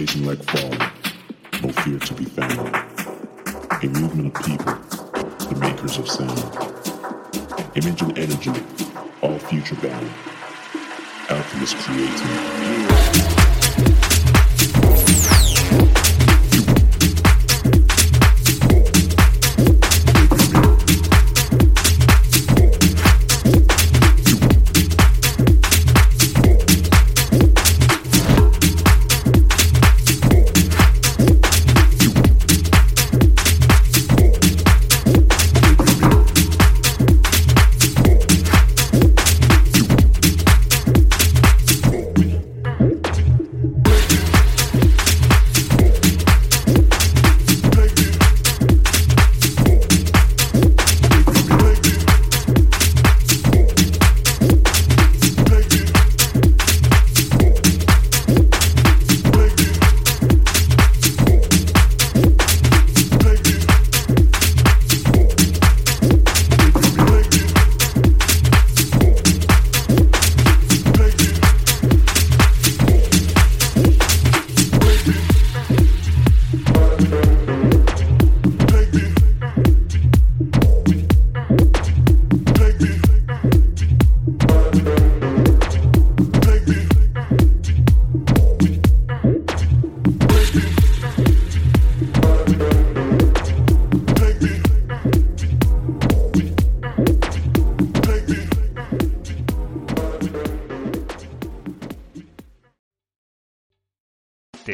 Like falling, no fear to be found. A movement of people, the makers of sound. Image and energy, all future bound. Alchemist creating.